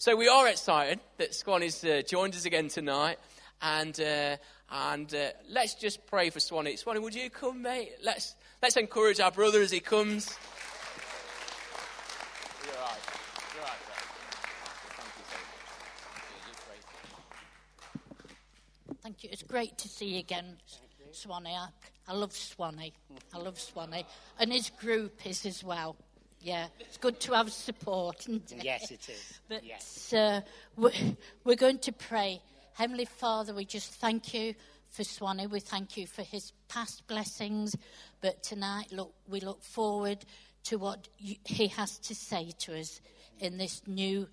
So we are excited that Swanee's uh, joined us again tonight. And, uh, and uh, let's just pray for Swanee. Swanee, would you come, mate? Let's, let's encourage our brother as he comes. You're all right. You're all right, Thank you, Thank you. It's great to see you again, Swanee. I, I love Swanee. I love Swanee. And his group is as well. Yeah, it's good to have support. yes, it is. But yes. uh, we're, we're going to pray. Heavenly Father, we just thank you for Swanee. We thank you for his past blessings. But tonight, look, we look forward to what you, he has to say to us in this new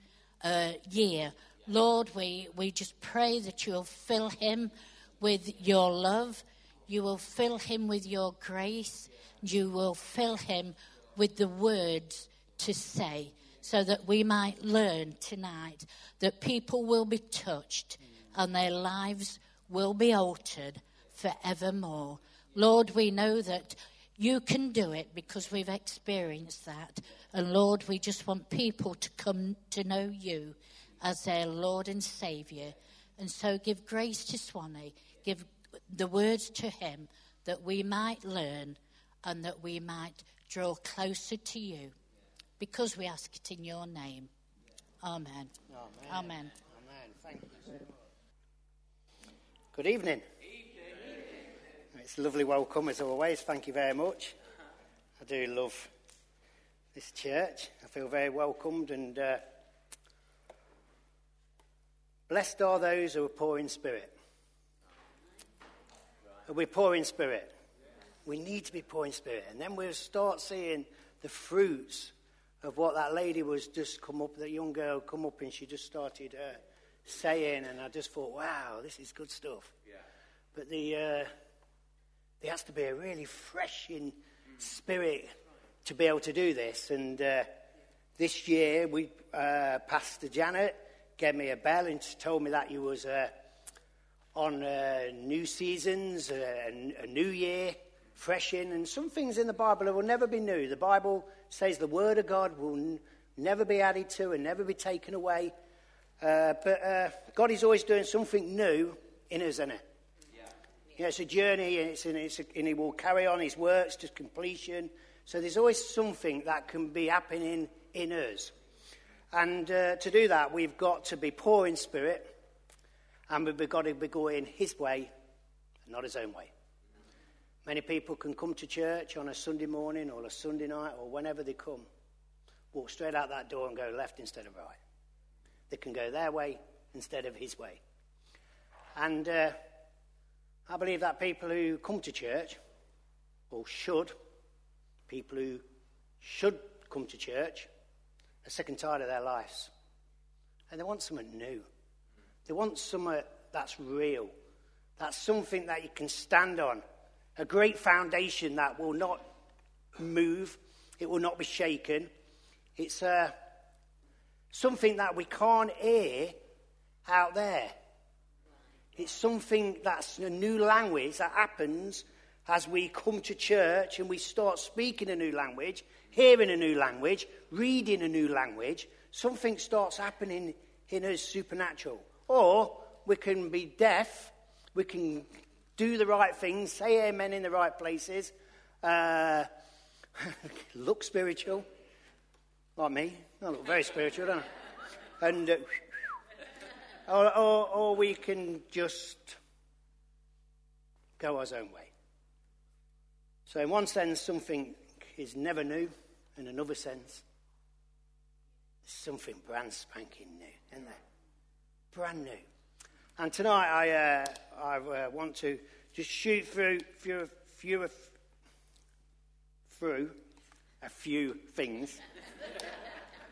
uh, year. Lord, we, we just pray that you'll fill him with your love. You will fill him with your grace. You will fill him with the words to say so that we might learn tonight that people will be touched and their lives will be altered forevermore. Lord, we know that you can do it because we've experienced that. And Lord, we just want people to come to know you as their Lord and Saviour. And so give grace to Swanee, give the words to him that we might learn and that we might draw closer to you because we ask it in your name. Amen. Amen. Amen. Amen. Thank you. So much. Good evening. Evening. It's a lovely welcome as always. Thank you very much. I do love this church. I feel very welcomed and uh, blessed are those who are poor in spirit. Are We're poor in spirit. We need to be poor in spirit. And then we'll start seeing the fruits of what that lady was just come up, that young girl come up and she just started uh, saying. And I just thought, wow, this is good stuff. Yeah. But the, uh, there has to be a really fresh in spirit to be able to do this. And uh, this year, we, uh, Pastor Janet gave me a bell and told me that you was uh, on uh, new seasons, a, a new year fresh in, and some things in the Bible will never be new. The Bible says the Word of God will n- never be added to and never be taken away. Uh, but uh, God is always doing something new in us, isn't it? Yeah. Know, it's a journey, and, it's, and, it's a, and He will carry on His works to completion. So there's always something that can be happening in us. And uh, to do that, we've got to be poor in spirit, and we've got to be going His way, not His own way. Many people can come to church on a Sunday morning or a Sunday night or whenever they come, walk straight out that door and go left instead of right. They can go their way instead of his way. And uh, I believe that people who come to church, or should, people who should come to church, are sick and tired of their lives. And they want something new. They want something that's real. That's something that you can stand on a great foundation that will not move, it will not be shaken. It's uh, something that we can't hear out there. It's something that's a new language that happens as we come to church and we start speaking a new language, hearing a new language, reading a new language. Something starts happening in us supernatural. Or we can be deaf, we can do the right things, say amen in the right places, uh, look spiritual, like me. I look very spiritual, don't I? And, uh, or, or, or we can just go our own way. So, in one sense, something is never new. In another sense, something brand spanking new, isn't there? Brand new. And tonight I, uh, I uh, want to just shoot through, through, through, through a few things.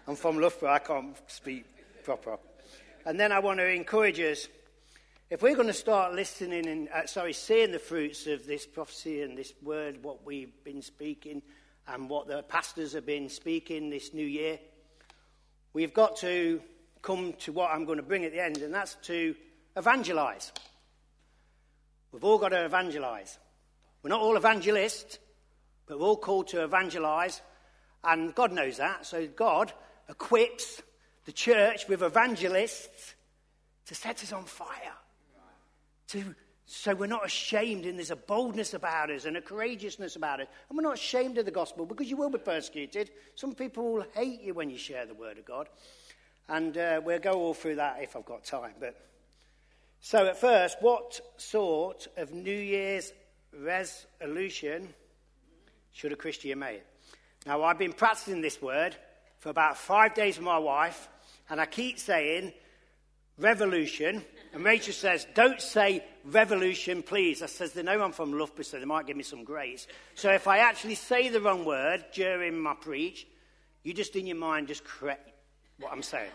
I'm from Loughborough, I can't speak proper. And then I want to encourage us if we're going to start listening and, uh, sorry, seeing the fruits of this prophecy and this word, what we've been speaking, and what the pastors have been speaking this new year, we've got to come to what I'm going to bring at the end, and that's to evangelize. We've all got to evangelize. We're not all evangelists, but we're all called to evangelize, and God knows that. So God equips the church with evangelists to set us on fire. To, so we're not ashamed, and there's a boldness about us and a courageousness about it. And we're not ashamed of the gospel because you will be persecuted. Some people will hate you when you share the word of God. And uh, we'll go all through that if I've got time. But so, at first, what sort of New Year's resolution should a Christian make? Now, I've been practicing this word for about five days with my wife, and I keep saying revolution. And Rachel says, Don't say revolution, please. I says, They know I'm from Loughborough, so they might give me some grace. So if I actually say the wrong word during my preach, you just in your mind just correct what I'm saying.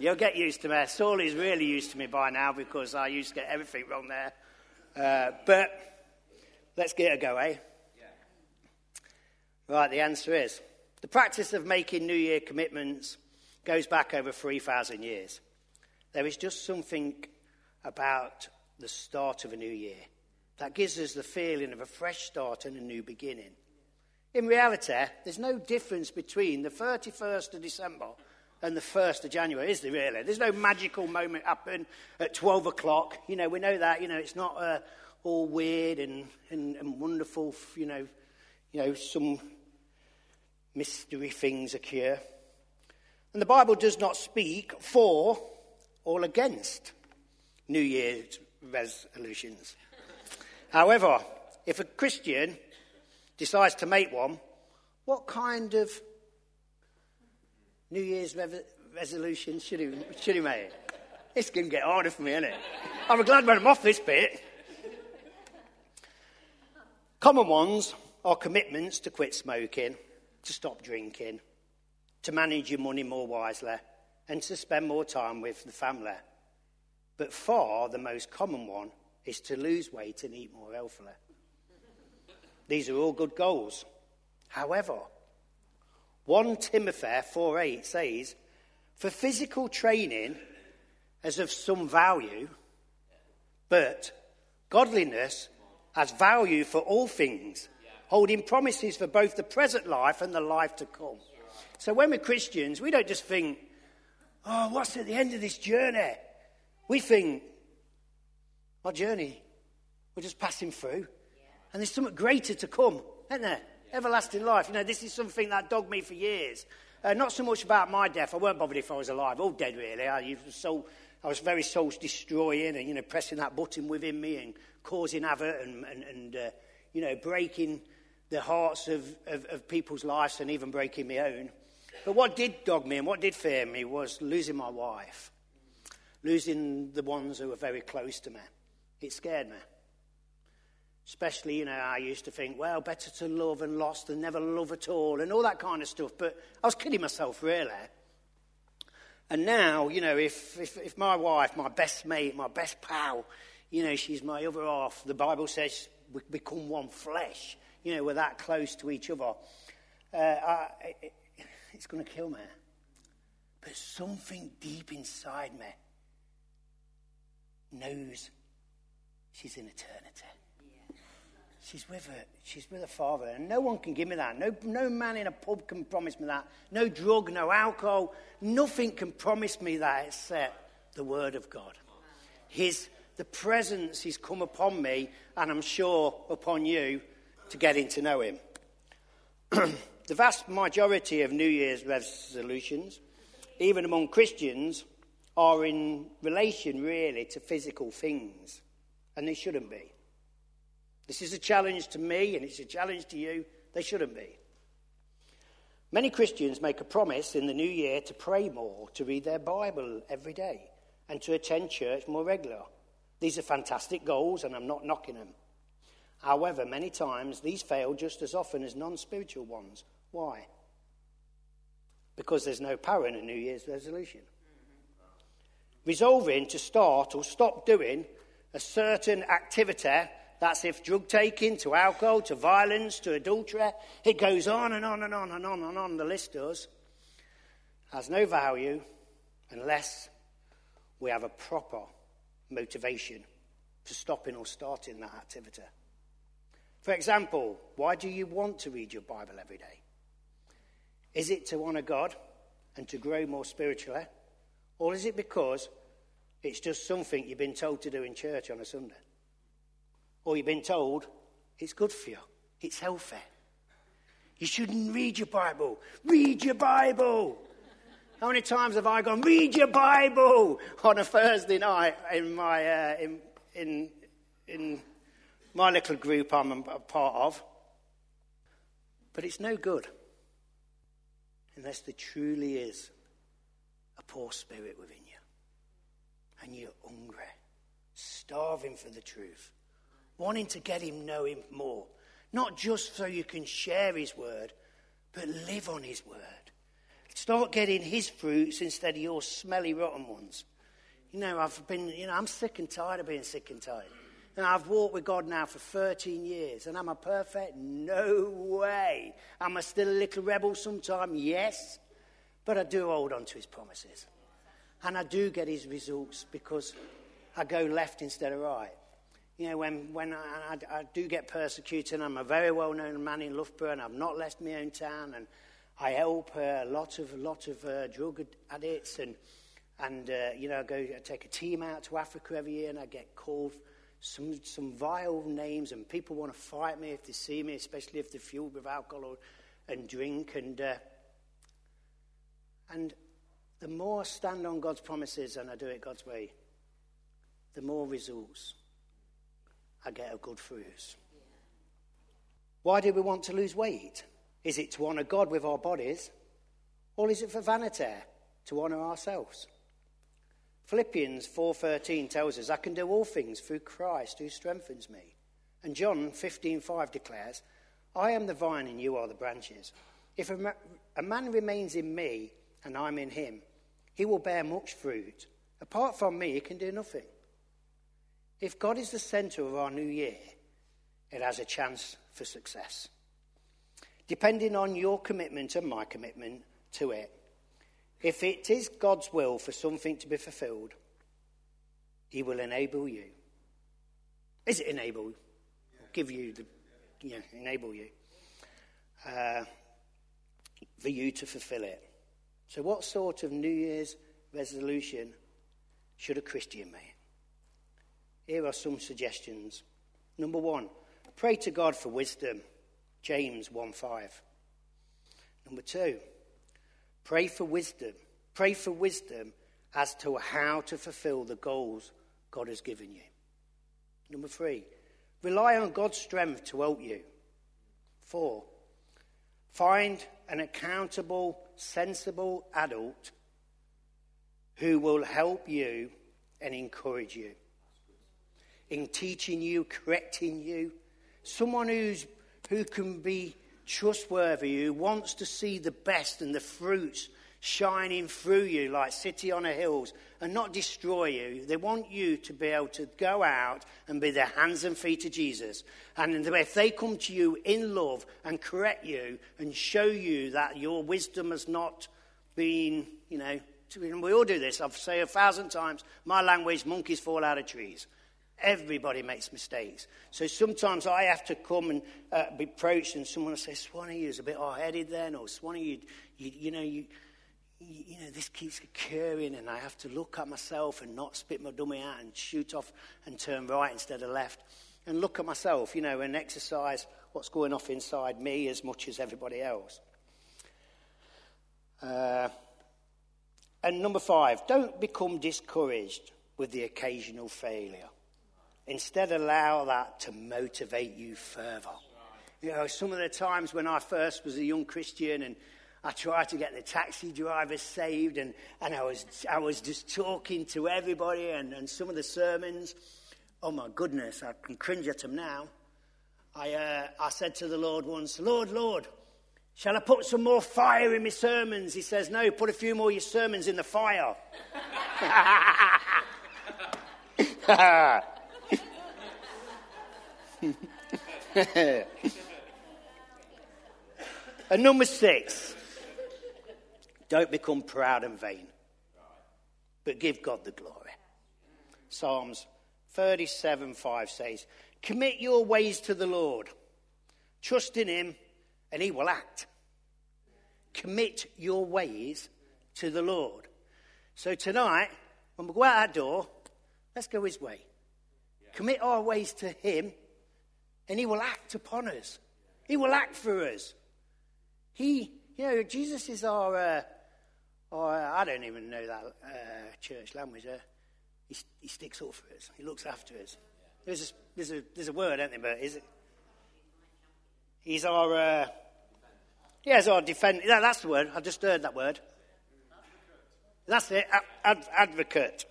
You'll get used to me. Saul is really used to me by now because I used to get everything wrong there. Uh, but let's get a go, eh? Right, the answer is the practice of making New Year commitments goes back over 3,000 years. There is just something about the start of a new year that gives us the feeling of a fresh start and a new beginning. In reality, there's no difference between the 31st of December and the 1st of January, is there really? There's no magical moment happen at 12 o'clock. You know, we know that, you know, it's not uh, all weird and, and, and wonderful, you know, you know, some mystery things occur. And the Bible does not speak for or against New Year's resolutions. However, if a Christian decides to make one, what kind of New Year's re- resolution should he, should he make? It's going to get harder for me, isn't it? I'm glad when I'm off this bit. Common ones are commitments to quit smoking, to stop drinking, to manage your money more wisely, and to spend more time with the family. But far the most common one is to lose weight and eat more healthily. These are all good goals. However, 1 Timothy 4:8 says, "For physical training is of some value, but godliness has value for all things, holding promises for both the present life and the life to come." So when we're Christians, we don't just think, "Oh, what's at the end of this journey?" We think, "Our journey, we're just passing through, and there's something greater to come, isn't there?" Everlasting life. You know, this is something that dogged me for years. Uh, not so much about my death. I weren't bothered if I was alive. All dead, really. I, was, so, I was very soul destroying and, you know, pressing that button within me and causing havoc and, and, and uh, you know, breaking the hearts of, of, of people's lives and even breaking my own. But what did dog me and what did fear me was losing my wife, losing the ones who were very close to me. It scared me. Especially, you know, I used to think, well, better to love and lost than never love at all, and all that kind of stuff. But I was kidding myself, really. And now, you know, if, if, if my wife, my best mate, my best pal, you know, she's my other half, the Bible says we become one flesh. You know, we're that close to each other. Uh, I, it, it's going to kill me. But something deep inside me knows she's in eternity. She's with her. She's with her father. And no one can give me that. No, no man in a pub can promise me that. No drug, no alcohol. Nothing can promise me that except the word of God. His, the presence He's come upon me, and I'm sure upon you, to getting to know Him. the vast majority of New Year's resolutions, even among Christians, are in relation really to physical things. And they shouldn't be. This is a challenge to me and it's a challenge to you. They shouldn't be. Many Christians make a promise in the new year to pray more, to read their Bible every day, and to attend church more regular. These are fantastic goals, and I'm not knocking them. However, many times these fail just as often as non spiritual ones. Why? Because there's no power in a New Year's resolution. Resolving to start or stop doing a certain activity that's if drug taking, to alcohol, to violence, to adultery. It goes on and on and on and on and on, the list does. Has no value unless we have a proper motivation for stopping or starting that activity. For example, why do you want to read your Bible every day? Is it to honour God and to grow more spiritually? Or is it because it's just something you've been told to do in church on a Sunday? Or you've been told it's good for you, it's healthy. You shouldn't read your Bible. Read your Bible. How many times have I gone, read your Bible on a Thursday night in my, uh, in, in, in my little group I'm a part of? But it's no good unless there truly is a poor spirit within you and you're hungry, starving for the truth, wanting to get him, know him more. Not just so you can share his word, but live on his word. Start getting his fruits instead of your smelly, rotten ones. You know, I've been, you know, I'm sick and tired of being sick and tired. And I've walked with God now for 13 years. And I'm I perfect? No way. Am I still a little rebel sometime? Yes. But I do hold on to his promises. And I do get his results because I go left instead of right. You know, when, when I, I, I do get persecuted, I'm a very well known man in Loughborough and I've not left my own town. And I help uh, a lot of, lot of uh, drug addicts. And, and uh, you know, I go I take a team out to Africa every year and I get called some, some vile names, and people want to fight me if they see me, especially if they're fueled with alcohol and drink. And, uh, and the more I stand on God's promises and I do it God's way, the more results I get a good fruits. Why do we want to lose weight? Is it to honour God with our bodies, or is it for vanity, to honour ourselves? Philippians 4:13 tells us, "I can do all things through Christ who strengthens me." And John 15:5 declares, "I am the vine and you are the branches. If a, ma- a man remains in me and I'm in him, he will bear much fruit. Apart from me, he can do nothing." If God is the center of our new year, it has a chance for success. Depending on your commitment and my commitment to it, if it is God's will for something to be fulfilled, He will enable you. Is it enable? Give you the, yeah, enable you. Uh, for you to fulfill it. So, what sort of New Year's resolution should a Christian make? Here are some suggestions. Number one, pray to God for wisdom. James 1 5. Number two, Pray for wisdom. Pray for wisdom as to how to fulfill the goals God has given you. Number three, rely on God's strength to help you. Four, find an accountable, sensible adult who will help you and encourage you in teaching you, correcting you. Someone who's, who can be trustworthy, who wants to see the best and the fruits shining through you like city on a hills and not destroy you. They want you to be able to go out and be the hands and feet of Jesus. And if they come to you in love and correct you and show you that your wisdom has not been, you know, we all do this. I've said a thousand times, my language, monkeys fall out of trees. Everybody makes mistakes. So sometimes I have to come and uh, be approached, and someone will say, Swanee, you're a bit hard headed then, or Swanee, you, you, you know, you, you, you, know, this keeps occurring, and I have to look at myself and not spit my dummy out and shoot off and turn right instead of left. And look at myself, you know, and exercise what's going off inside me as much as everybody else. Uh, and number five, don't become discouraged with the occasional failure. Instead, allow that to motivate you further. You know, some of the times when I first was a young Christian and I tried to get the taxi drivers saved, and, and I, was, I was just talking to everybody, and, and some of the sermons, oh my goodness, I can cringe at them now. I, uh, I said to the Lord once, Lord, Lord, shall I put some more fire in my sermons? He says, No, put a few more of your sermons in the fire. and number six, don't become proud and vain, but give God the glory. Psalms 37 5 says, Commit your ways to the Lord, trust in Him, and He will act. Commit your ways to the Lord. So tonight, when we go out that door, let's go his way. Commit our ways to him, and he will act upon us. He will act for us. He, you know, Jesus is our, uh, our I don't even know that uh, church language. Uh, he, he sticks up for us. He looks after us. There's a, there's a, there's a word, isn't there? But is it? He's our, uh, yeah, he's our defend. Yeah, that's the word. I just heard that word. That's it, ad- advocate.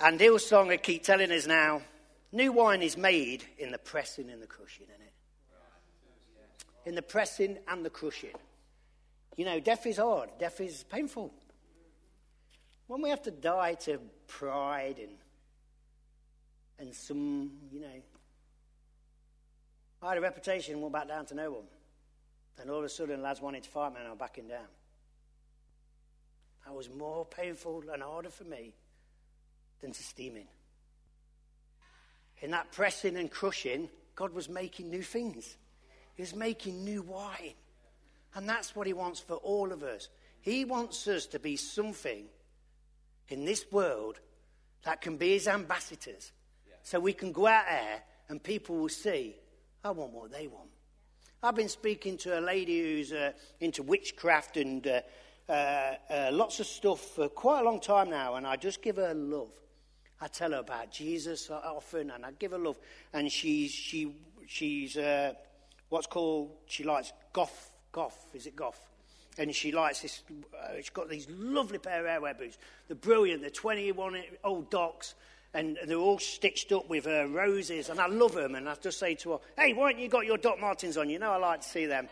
And Hillsong keep telling us now, new wine is made in the pressing and the crushing, isn't it? In the pressing and the crushing. You know, death is hard. Death is painful. When we have to die to pride and and some, you know, I had a reputation, and went back down to no one. And all of a sudden, lads wanted to fight me and I'm backing down. That was more painful and harder for me than to steam in. In that pressing and crushing, God was making new things. He was making new wine. And that's what He wants for all of us. He wants us to be something in this world that can be His ambassadors. So we can go out there and people will see, I want what they want. I've been speaking to a lady who's uh, into witchcraft and uh, uh, uh, lots of stuff for quite a long time now, and I just give her love. I tell her about Jesus often, and I give her love. And she's she she's uh, what's called she likes goth goth is it goth? And she likes this. Uh, she's got these lovely pair of AirWair boots. They're brilliant. They're 21 old docs and they're all stitched up with uh, roses, and I love them. And I just say to her, "Hey, why haven't you got your Doc Martens on? You know I like to see them."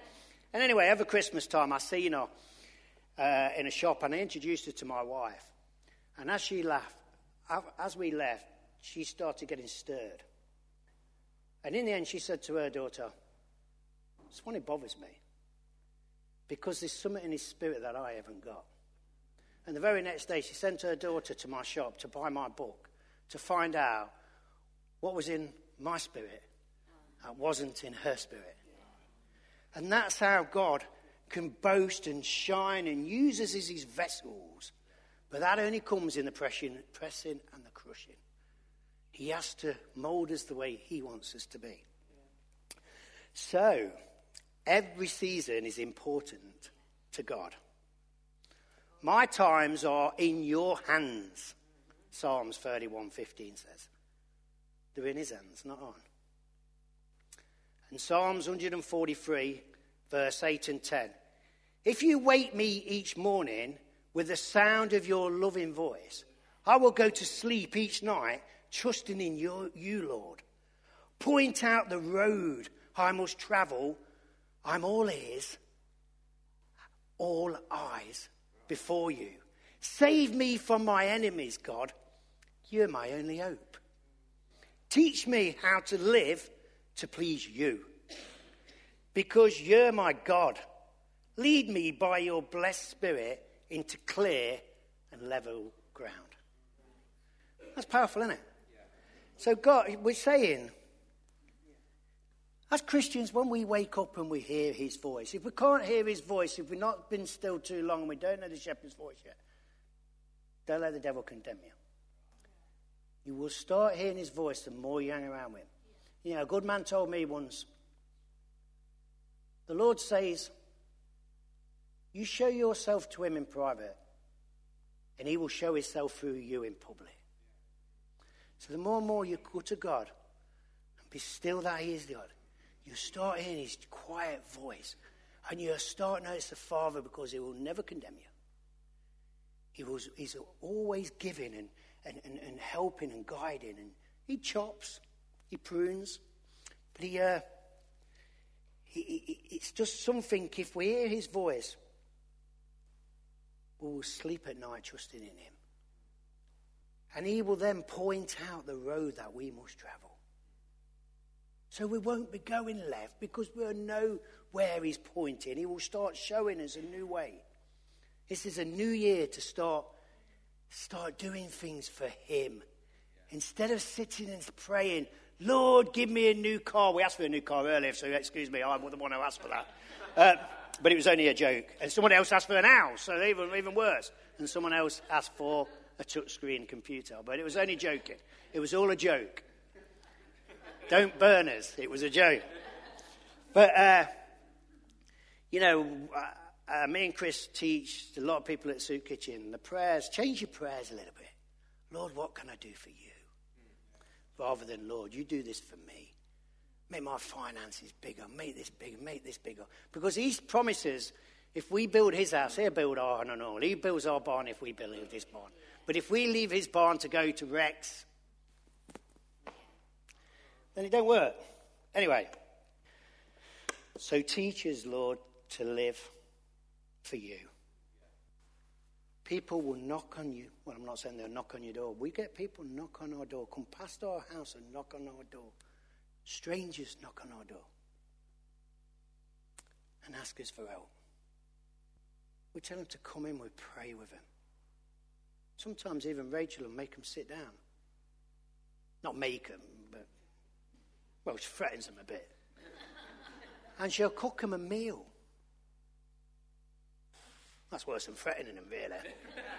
And anyway, every Christmas time, I see her uh, in a shop, and I introduced her to my wife. And as she laughed, as we left, she started getting stirred. And in the end, she said to her daughter, "This one bothers me because there's something in his spirit that I haven't got." And the very next day, she sent her daughter to my shop to buy my book to find out what was in my spirit that wasn't in her spirit. And that's how God can boast and shine and use us as his vessels. But that only comes in the pressing, pressing and the crushing. He has to mold us the way he wants us to be. So, every season is important to God. My times are in your hands. Psalms 31:15 says. They're in his hands, not on. And Psalms 143, verse 8 and 10. If you wake me each morning with the sound of your loving voice, I will go to sleep each night trusting in your, you, Lord. Point out the road I must travel. I'm all ears, all eyes before you. Save me from my enemies, God. You're my only hope. Teach me how to live to please you. Because you're my God. Lead me by your blessed spirit into clear and level ground. That's powerful, isn't it? So, God, we're saying, as Christians, when we wake up and we hear his voice, if we can't hear his voice, if we've not been still too long and we don't know the shepherd's voice yet, don't let the devil condemn you. You will start hearing his voice the more you hang around with him. You know, a good man told me once the Lord says, You show yourself to him in private, and he will show himself through you in public. So the more and more you go to God and be still that he is God, you start hearing his quiet voice, and you start notice the Father because he will never condemn you. He was, he's always giving and and, and, and helping and guiding. And he chops, he prunes, but he, uh, he, he, it's just something, if we hear his voice, will sleep at night trusting in him. And he will then point out the road that we must travel. So we won't be going left because we'll know where he's pointing. He will start showing us a new way. This is a new year to start Start doing things for Him. Instead of sitting and praying, Lord, give me a new car. We asked for a new car earlier, so excuse me, I'm the one who asked for that. Uh, but it was only a joke. And someone else asked for an house, so even, even worse. And someone else asked for a touchscreen computer, but it was only joking. It was all a joke. Don't burn us. It was a joke. But, uh, you know, uh, uh, me and Chris teach a lot of people at Soup Kitchen the prayers. Change your prayers a little bit. Lord, what can I do for you? Rather than, Lord, you do this for me. Make my finances bigger. Make this bigger. Make this bigger. Because he promises if we build his house, he'll build our and all. He builds our barn if we build his barn. But if we leave his barn to go to Rex, then it don't work. Anyway, so teach us, Lord, to live for you. People will knock on you. Well, I'm not saying they'll knock on your door. We get people knock on our door, come past our house and knock on our door. Strangers knock on our door and ask us for help. We tell them to come in, we pray with them. Sometimes even Rachel will make them sit down. Not make them, but, well, she threatens them a bit. and she'll cook them a meal. That's worse than threatening them, really.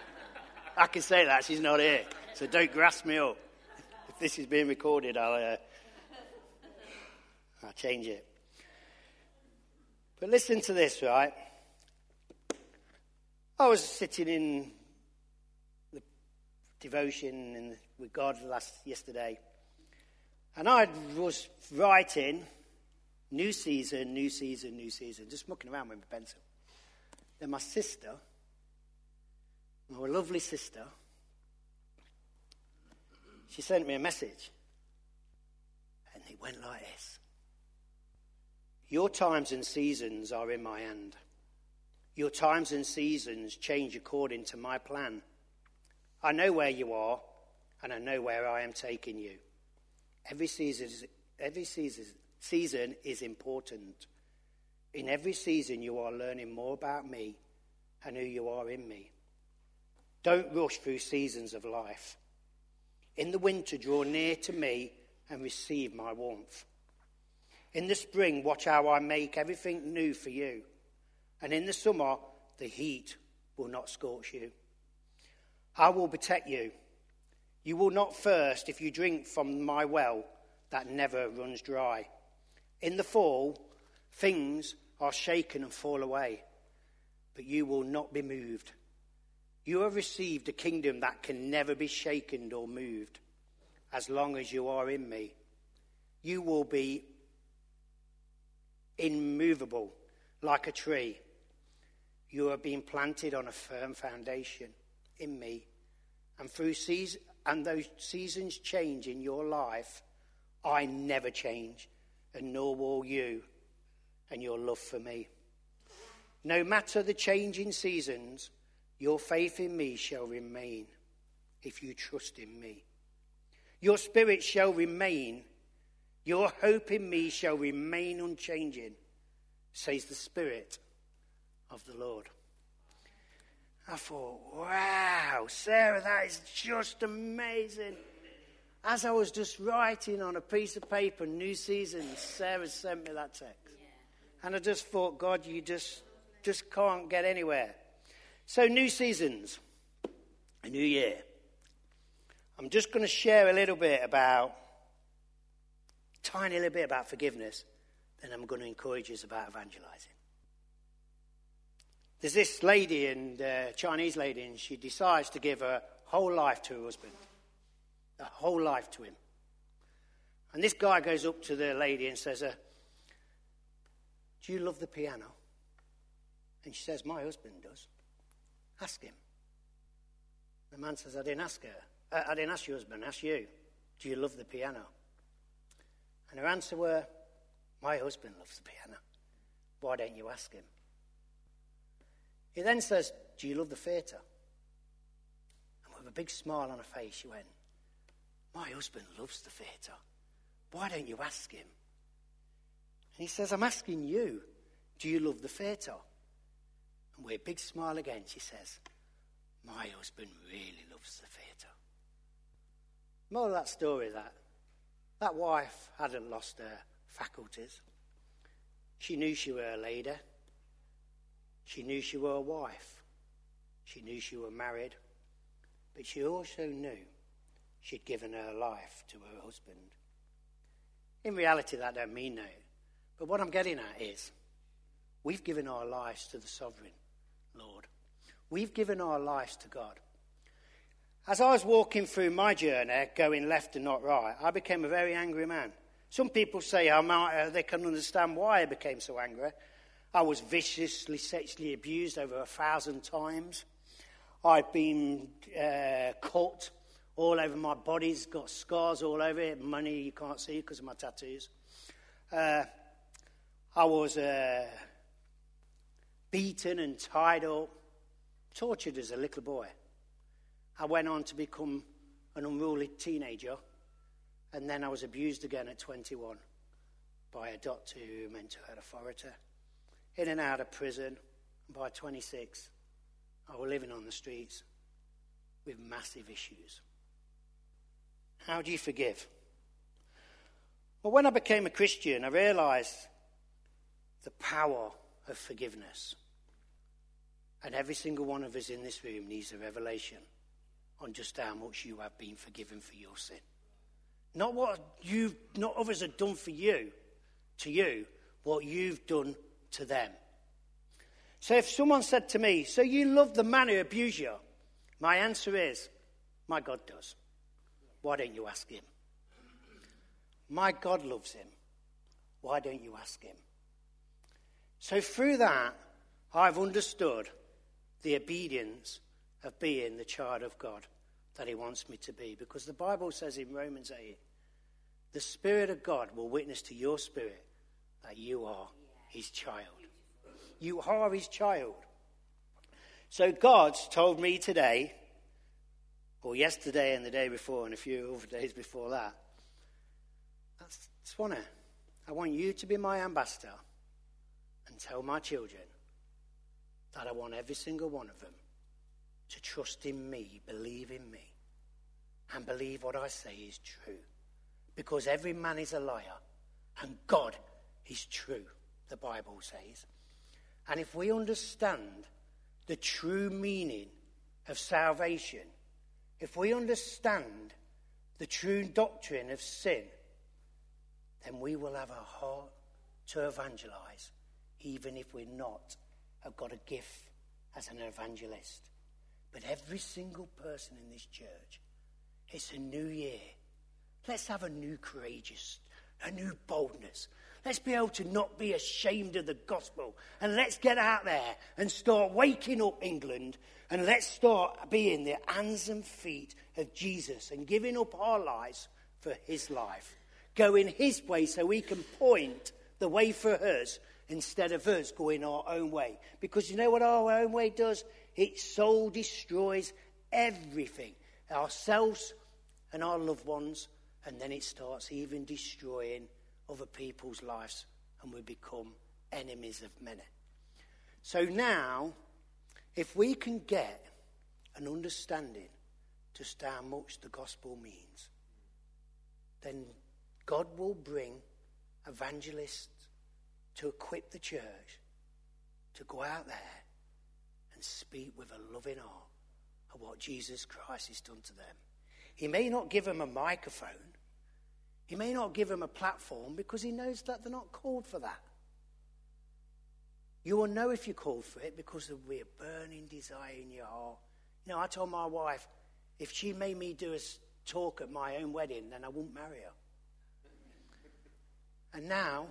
I can say that, she's not here. So don't grasp me up. If this is being recorded, I'll, uh, I'll change it. But listen to this, right? I was sitting in the devotion and with God last yesterday, and I was writing new season, new season, new season, just mucking around with my pencil. Then my sister, my lovely sister, she sent me a message, and it went like this. Your times and seasons are in my hand. Your times and seasons change according to my plan. I know where you are, and I know where I am taking you. Every season, every season, season is important. In every season, you are learning more about me and who you are in me. Don't rush through seasons of life. In the winter, draw near to me and receive my warmth. In the spring, watch how I make everything new for you. And in the summer, the heat will not scorch you. I will protect you. You will not thirst if you drink from my well that never runs dry. In the fall, things are shaken and fall away, but you will not be moved. You have received a kingdom that can never be shaken or moved as long as you are in me. You will be immovable like a tree you are being planted on a firm foundation in me. And through seasons, and those seasons change in your life, I never change, and nor will you and your love for me. No matter the changing seasons, your faith in me shall remain if you trust in me. Your spirit shall remain, your hope in me shall remain unchanging, says the Spirit of the Lord. I thought, wow, Sarah, that is just amazing. As I was just writing on a piece of paper, New Season, Sarah sent me that text. And I just thought, God, you just, just can't get anywhere. So, New Seasons, a new year. I'm just going to share a little bit about, tiny little bit about forgiveness. Then I'm going to encourage us about evangelizing. There's this lady, and uh, Chinese lady, and she decides to give her whole life to her husband, a whole life to him. And this guy goes up to the lady and says, uh, "Do you love the piano?" And she says, "My husband does. Ask him." The man says, "I didn't ask her. Uh, I didn't ask your husband. Ask you. Do you love the piano?" And her answer were, "My husband loves the piano. Why don't you ask him?" He then says, Do you love the theatre? And with a big smile on her face, she went, My husband loves the theatre. Why don't you ask him? And he says, I'm asking you, do you love the theatre? And with a big smile again, she says, My husband really loves the theatre. More of that story that that wife hadn't lost her faculties. She knew she were a lady. She knew she were a wife. She knew she were married. But she also knew she'd given her life to her husband. In reality, that don't mean no. But what I'm getting at is we've given our lives to the sovereign Lord. We've given our lives to God. As I was walking through my journey, going left and not right, I became a very angry man. Some people say I might, uh, they can understand why I became so angry. I was viciously sexually abused over a thousand times. I've been uh, cut all over my body's got scars all over it, money you can't see because of my tattoos. Uh, I was uh, beaten and tied up, tortured as a little boy. I went on to become an unruly teenager, and then I was abused again at 21 by a doctor who mental health authority, in and out of prison. And by 26, I was living on the streets with massive issues. How do you forgive? Well, when I became a Christian, I realized the power of forgiveness. And every single one of us in this room needs a revelation on just how much you have been forgiven for your sin. Not what you, not others have done for you, to you, what you've done to them. So if someone said to me, So you love the man who abused you? My answer is, My God does. Why don't you ask him? My God loves him. Why don't you ask him? So through that, I've understood the obedience of being the child of God that he wants me to be. Because the Bible says in Romans 8, the Spirit of God will witness to your spirit that you are his child. You are his child. So God's told me today, or yesterday and the day before, and a few other days before that, that's Swanee. I want you to be my ambassador and tell my children that I want every single one of them to trust in me, believe in me, and believe what I say is true. Because every man is a liar, and God is true, the Bible says. And if we understand the true meaning of salvation, if we understand the true doctrine of sin, then we will have a heart to evangelize, even if we're not have got a gift as an evangelist. But every single person in this church, it's a new year. Let's have a new courageous, a new boldness. Let's be able to not be ashamed of the gospel. And let's get out there and start waking up England. And let's start being the hands and feet of Jesus and giving up our lives for his life. Going his way so we can point the way for us instead of us going our own way. Because you know what our own way does? It soul destroys everything ourselves and our loved ones, and then it starts even destroying other people's lives, and we become enemies of many. So now, if we can get an understanding just how much the gospel means, then God will bring evangelists to equip the church to go out there and speak with a loving heart of what Jesus Christ has done to them. He may not give them a microphone, he may not give them a platform because he knows that they're not called for that. You will know if you're called for it because there will be a burning desire in your heart. You know, I told my wife, if she made me do a talk at my own wedding, then I wouldn't marry her. And now,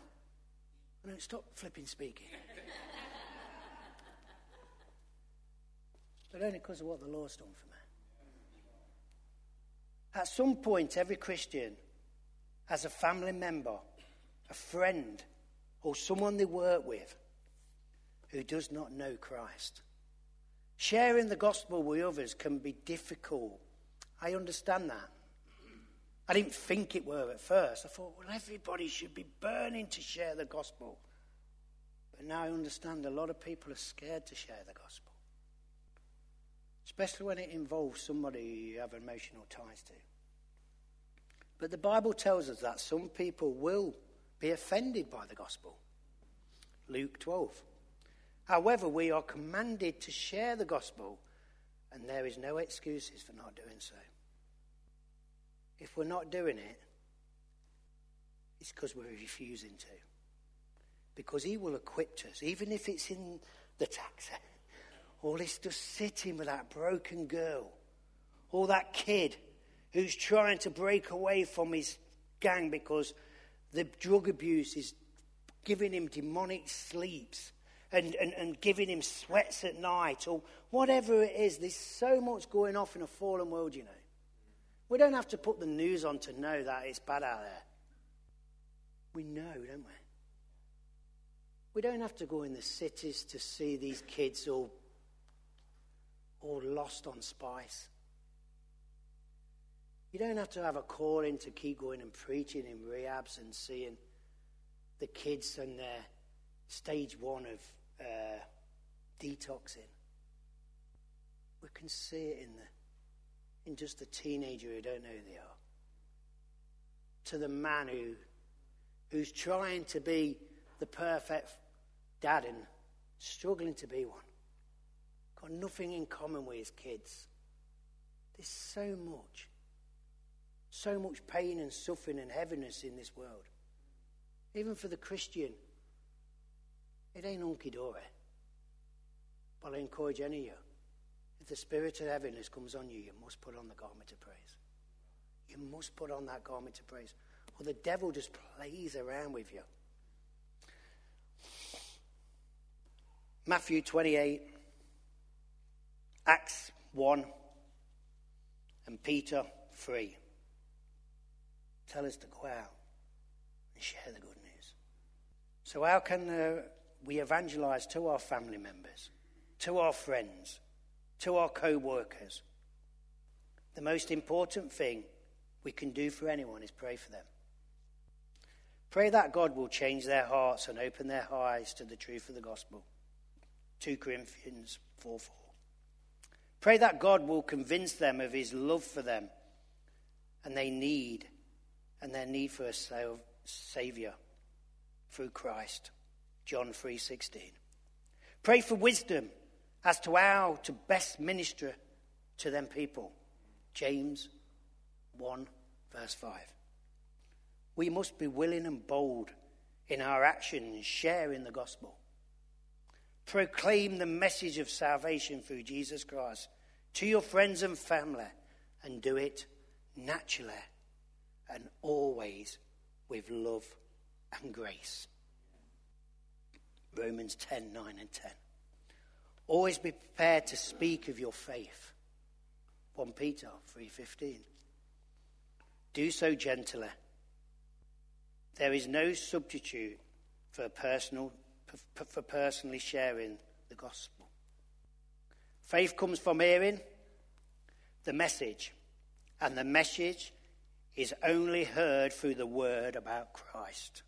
I don't stop flipping speaking. But only because of what the Lord's done for me. At some point, every Christian has a family member, a friend, or someone they work with who does not know Christ. Sharing the gospel with others can be difficult. I understand that. I didn't think it were at first. I thought, well, everybody should be burning to share the gospel. But now I understand a lot of people are scared to share the gospel, especially when it involves somebody you have emotional ties to. But the Bible tells us that some people will be offended by the gospel. Luke 12. However, we are commanded to share the gospel, and there is no excuses for not doing so. If we're not doing it, it's because we're refusing to. Because he will equip us, even if it's in the taxi, or this just sitting with that broken girl, or that kid who's trying to break away from his gang because the drug abuse is giving him demonic sleeps and, and, and giving him sweats at night or whatever it is. There's so much going off in a fallen world, you know. We don't have to put the news on to know that it's bad out there. We know, don't we? We don't have to go in the cities to see these kids all, all lost on spice. You don't have to have a calling to keep going and preaching in rehabs and seeing the kids and their stage one of uh, detoxing. We can see it in the in just the teenager who don't know who they are. To the man who who's trying to be the perfect dad and struggling to be one. Got nothing in common with his kids. There's so much. So much pain and suffering and heaviness in this world. Even for the Christian, it ain't hunky dory. But I encourage any of you, if the spirit of heaviness comes on you, you must put on the garment of praise. You must put on that garment of praise. Or the devil just plays around with you. Matthew 28, Acts 1, and Peter 3 tell us to go out and share the good news. So, how can uh, we evangelize to our family members, to our friends, to our co workers? The most important thing we can do for anyone is pray for them. Pray that God will change their hearts and open their eyes to the truth of the gospel. 2 Corinthians 4 4. Pray that God will convince them of his love for them and they need and their need for a savior through Christ. John 3:16. Pray for wisdom as to how to best minister to them people. James 1 verse 5. We must be willing and bold in our actions, sharing the gospel. Proclaim the message of salvation through Jesus Christ to your friends and family and do it naturally and always with love and grace. Romans 10 9 and 10. Always be prepared to speak of your faith. 1 Peter 3:15. Do so gently. There is no substitute for a personal for personally sharing the gospel. Faith comes from hearing the message, and the message is only heard through the word about Christ.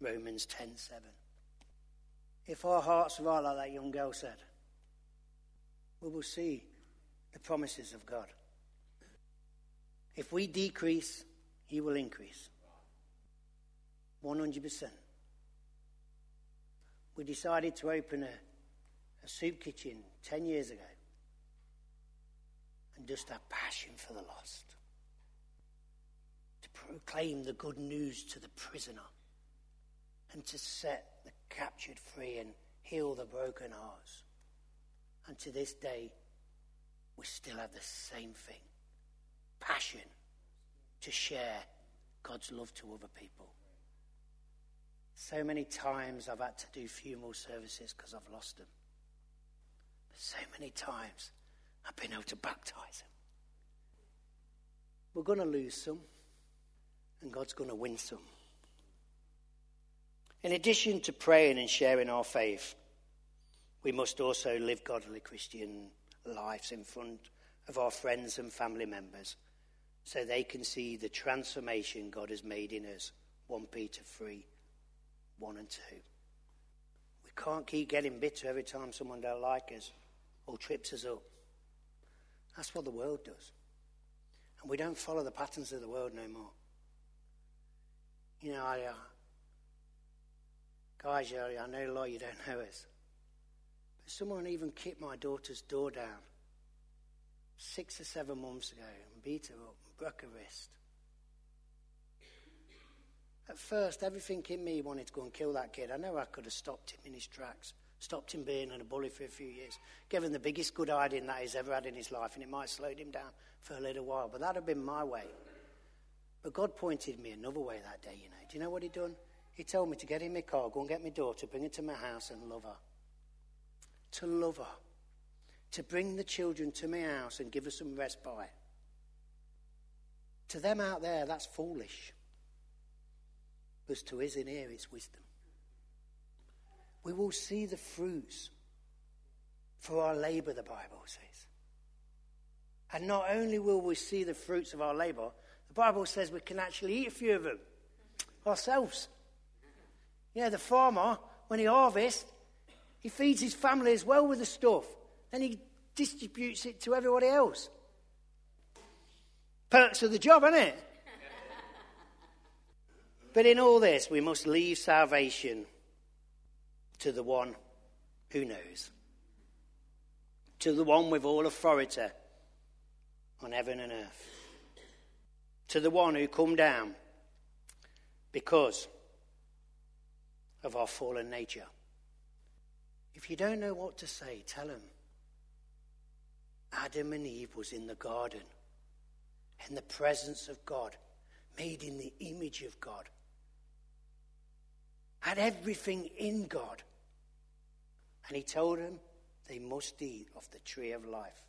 Romans 10:7. If our hearts are like that young girl said, we will see the promises of God. If we decrease, he will increase. 100%. We decided to open a, a soup kitchen 10 years ago and just have passion for the lost To proclaim the good news to the prisoner and to set the captured free and heal the broken hearts. And to this day, we still have the same thing passion to share God's love to other people. So many times I've had to do funeral services because I've lost them. But so many times I've been able to baptize them. We're going to lose some and God's going to win some. In addition to praying and sharing our faith, we must also live godly Christian lives in front of our friends and family members so they can see the transformation God has made in us. 1 Peter 3 1 and 2. We can't keep getting bitter every time someone don't like us or trips us up. That's what the world does. And we don't follow the patterns of the world no more. You know, I, uh, guys, I know a lot you don't know us. But Someone even kicked my daughter's door down six or seven months ago and beat her up and broke her wrist. At first, everything in me wanted to go and kill that kid. I know I could have stopped him in his tracks, stopped him being a bully for a few years, given the biggest good hiding that he's ever had in his life, and it might have slowed him down for a little while. But that'd have been my way. But God pointed me another way that day, you know. Do you know what he done? He told me to get in my car, go and get my daughter, bring her to my house and love her. To love her. To bring the children to my house and give her some respite. To them out there, that's foolish. But to his in here, it's wisdom. We will see the fruits for our labor, the Bible says. And not only will we see the fruits of our labor, the Bible says we can actually eat a few of them ourselves. Yeah, the farmer, when he harvests, he feeds his family as well with the stuff. Then he distributes it to everybody else. Perks of the job, isn't it? But in all this, we must leave salvation to the one who knows, to the one with all authority on heaven and earth, to the one who come down because of our fallen nature. If you don't know what to say, tell him. Adam and Eve was in the garden, in the presence of God, made in the image of God, had everything in God. And he told them they must eat of the tree of life.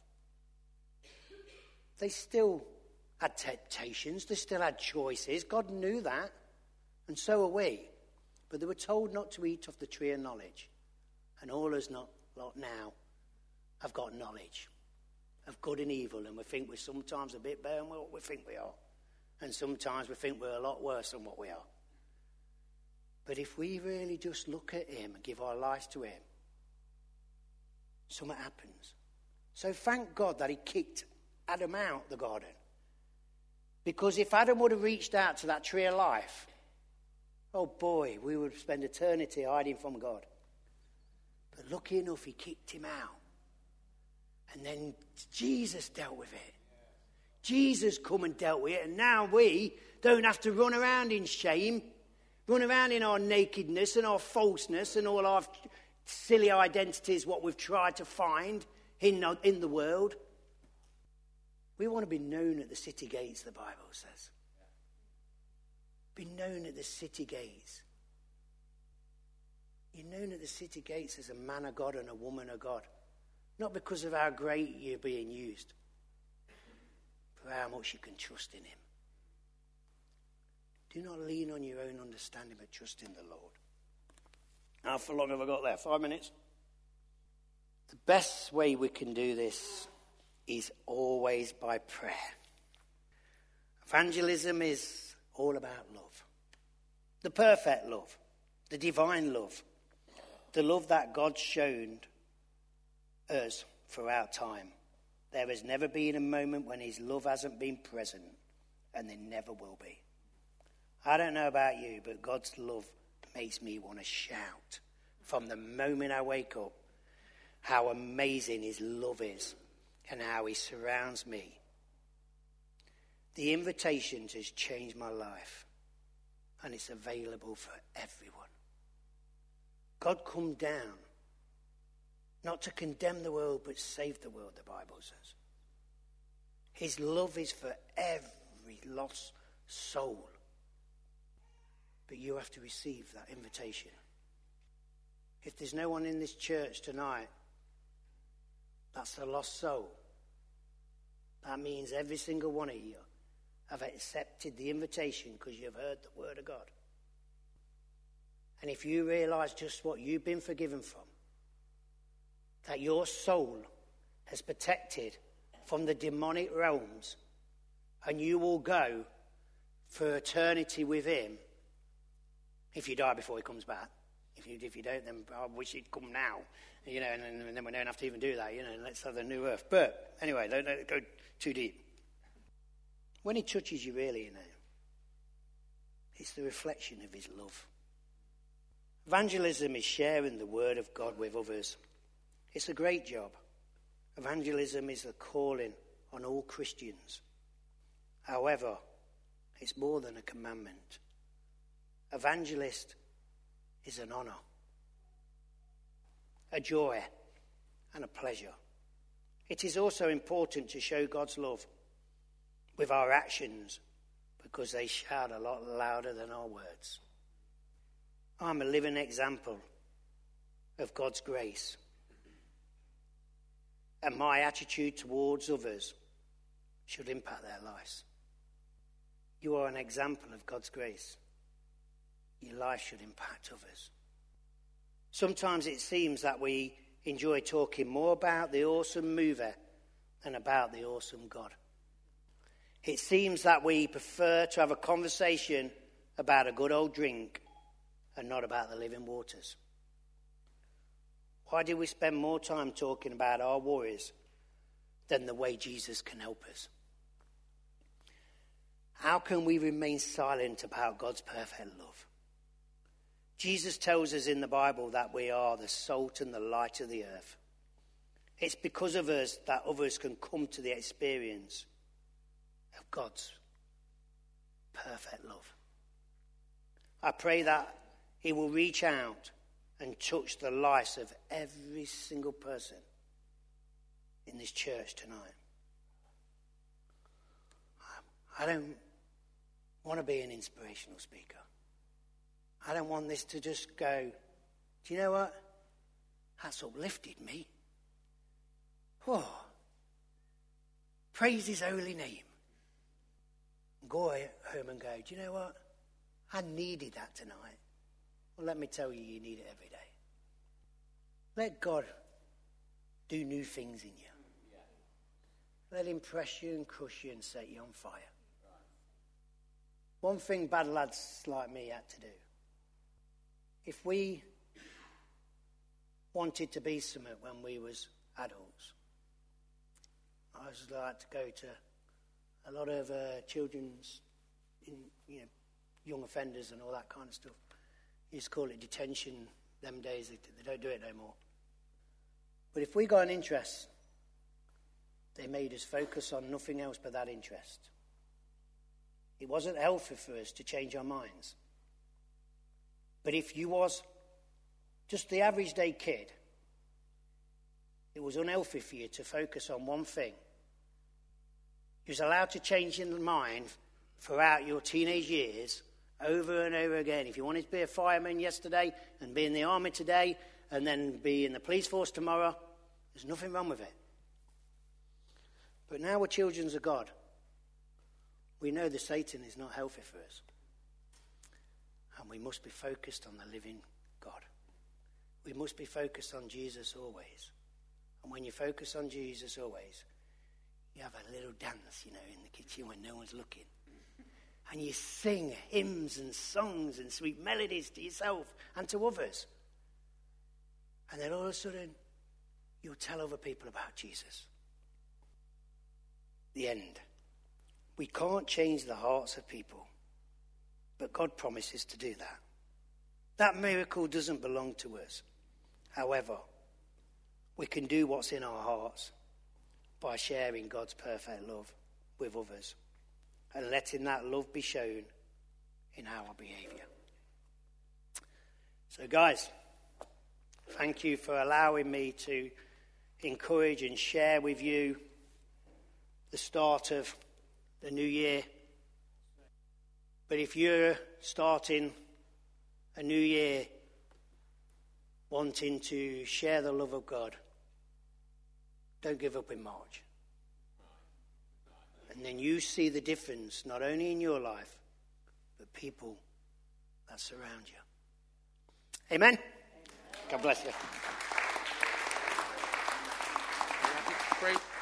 They still had temptations, they still had choices. God knew that, and so are we. But they were told not to eat of the tree of knowledge. And all us not lot now have got knowledge of good and evil, and we think we're sometimes a bit better than what we think we are. And sometimes we think we're a lot worse than what we are. But if we really just look at Him and give our lives to Him, something happens. So thank God that He kicked Adam out of the garden. Because if Adam would have reached out to that tree of life, oh boy, we would spend eternity hiding from God. But lucky enough, he kicked him out. And then Jesus dealt with it. Jesus come and dealt with it. And now we don't have to run around in shame, run around in our nakedness and our falseness and all our silly identities, what we've tried to find in in the world. We want to be known at the city gates, the Bible says. Be known at the city gates. You're known at the city gates as a man of God and a woman of God. Not because of how great you're being used, but how much you can trust in Him. Do not lean on your own understanding, but trust in the Lord. How long have I got there? Five minutes? The best way we can do this is always by prayer. Evangelism is all about love the perfect love, the divine love, the love that God shown us throughout time. There has never been a moment when His love hasn't been present, and there never will be. I don't know about you, but God's love makes me want to shout from the moment I wake up how amazing His love is and how He surrounds me. The invitation has changed my life, and it's available for everyone. God come down, not to condemn the world, but save the world, the Bible says. His love is for every lost soul. But you have to receive that invitation. If there's no one in this church tonight that's a lost soul. That means every single one of you have accepted the invitation because you've heard the word of God. And if you realize just what you've been forgiven from, that your soul has protected from the demonic realms, and you will go for eternity with Him if you die before He comes back. If you, if you don't, then I wish He'd come now you know, and, and, then we don't have to even do that, you know, let's have the new earth. But anyway, don't, don't go too deep. When he touches you, really, you know, it's the reflection of his love. Evangelism is sharing the word of God with others. It's a great job. Evangelism is the calling on all Christians. However, it's more than a commandment. Evangelist is an honor, a joy, and a pleasure. It is also important to show God's love with our actions because they shout a lot louder than our words. I'm a living example of God's grace. And my attitude towards others should impact their lives. You are an example of God's grace. Your life should impact others. Sometimes it seems that we enjoy talking more about the awesome mover than about the awesome God. It seems that we prefer to have a conversation about a good old drink and not about the living waters. Why do we spend more time talking about our worries than the way Jesus can help us? How can we remain silent about God's perfect love? Jesus tells us in the Bible that we are the salt and the light of the earth. It's because of us that others can come to the experience of God's perfect love. I pray that He will reach out and touch the lives of every single person in this church tonight. I don't want to be an inspirational speaker. I don't want this to just go, do you know what? That's uplifted me. Oh, praise his holy name. Go home and go, do you know what? I needed that tonight. Well, let me tell you, you need it every day. Let God do new things in you. Let him press you and crush you and set you on fire. One thing bad lads like me had to do. If we wanted to be something when we was adults, I was like to go to a lot of uh, children's, in, you know, young offenders and all that kind of stuff. used to call it detention them days. They, they don't do it no more. But if we got an interest, they made us focus on nothing else but that interest. It wasn't healthy for us to change our minds. But if you was just the average day kid, it was unhealthy for you to focus on one thing. You was allowed to change your mind throughout your teenage years over and over again. If you wanted to be a fireman yesterday and be in the army today and then be in the police force tomorrow, there's nothing wrong with it. But now we're children of God we know that Satan is not healthy for us. And we must be focused on the living God. We must be focused on Jesus always. And when you focus on Jesus always, you have a little dance, you know, in the kitchen when no one's looking. And you sing hymns and songs and sweet melodies to yourself and to others. And then all of a sudden, you'll tell other people about Jesus. The end. We can't change the hearts of people, but God promises to do that. That miracle doesn't belong to us. However, we can do what's in our hearts by sharing God's perfect love with others and letting that love be shown in our behavior. So, guys, thank you for allowing me to encourage and share with you the start of the new year. But if you're starting a new year wanting to share the love of God, don't give up in March. And then you see the difference, not only in your life, but people that surround you. Amen? Amen. God bless you. Great.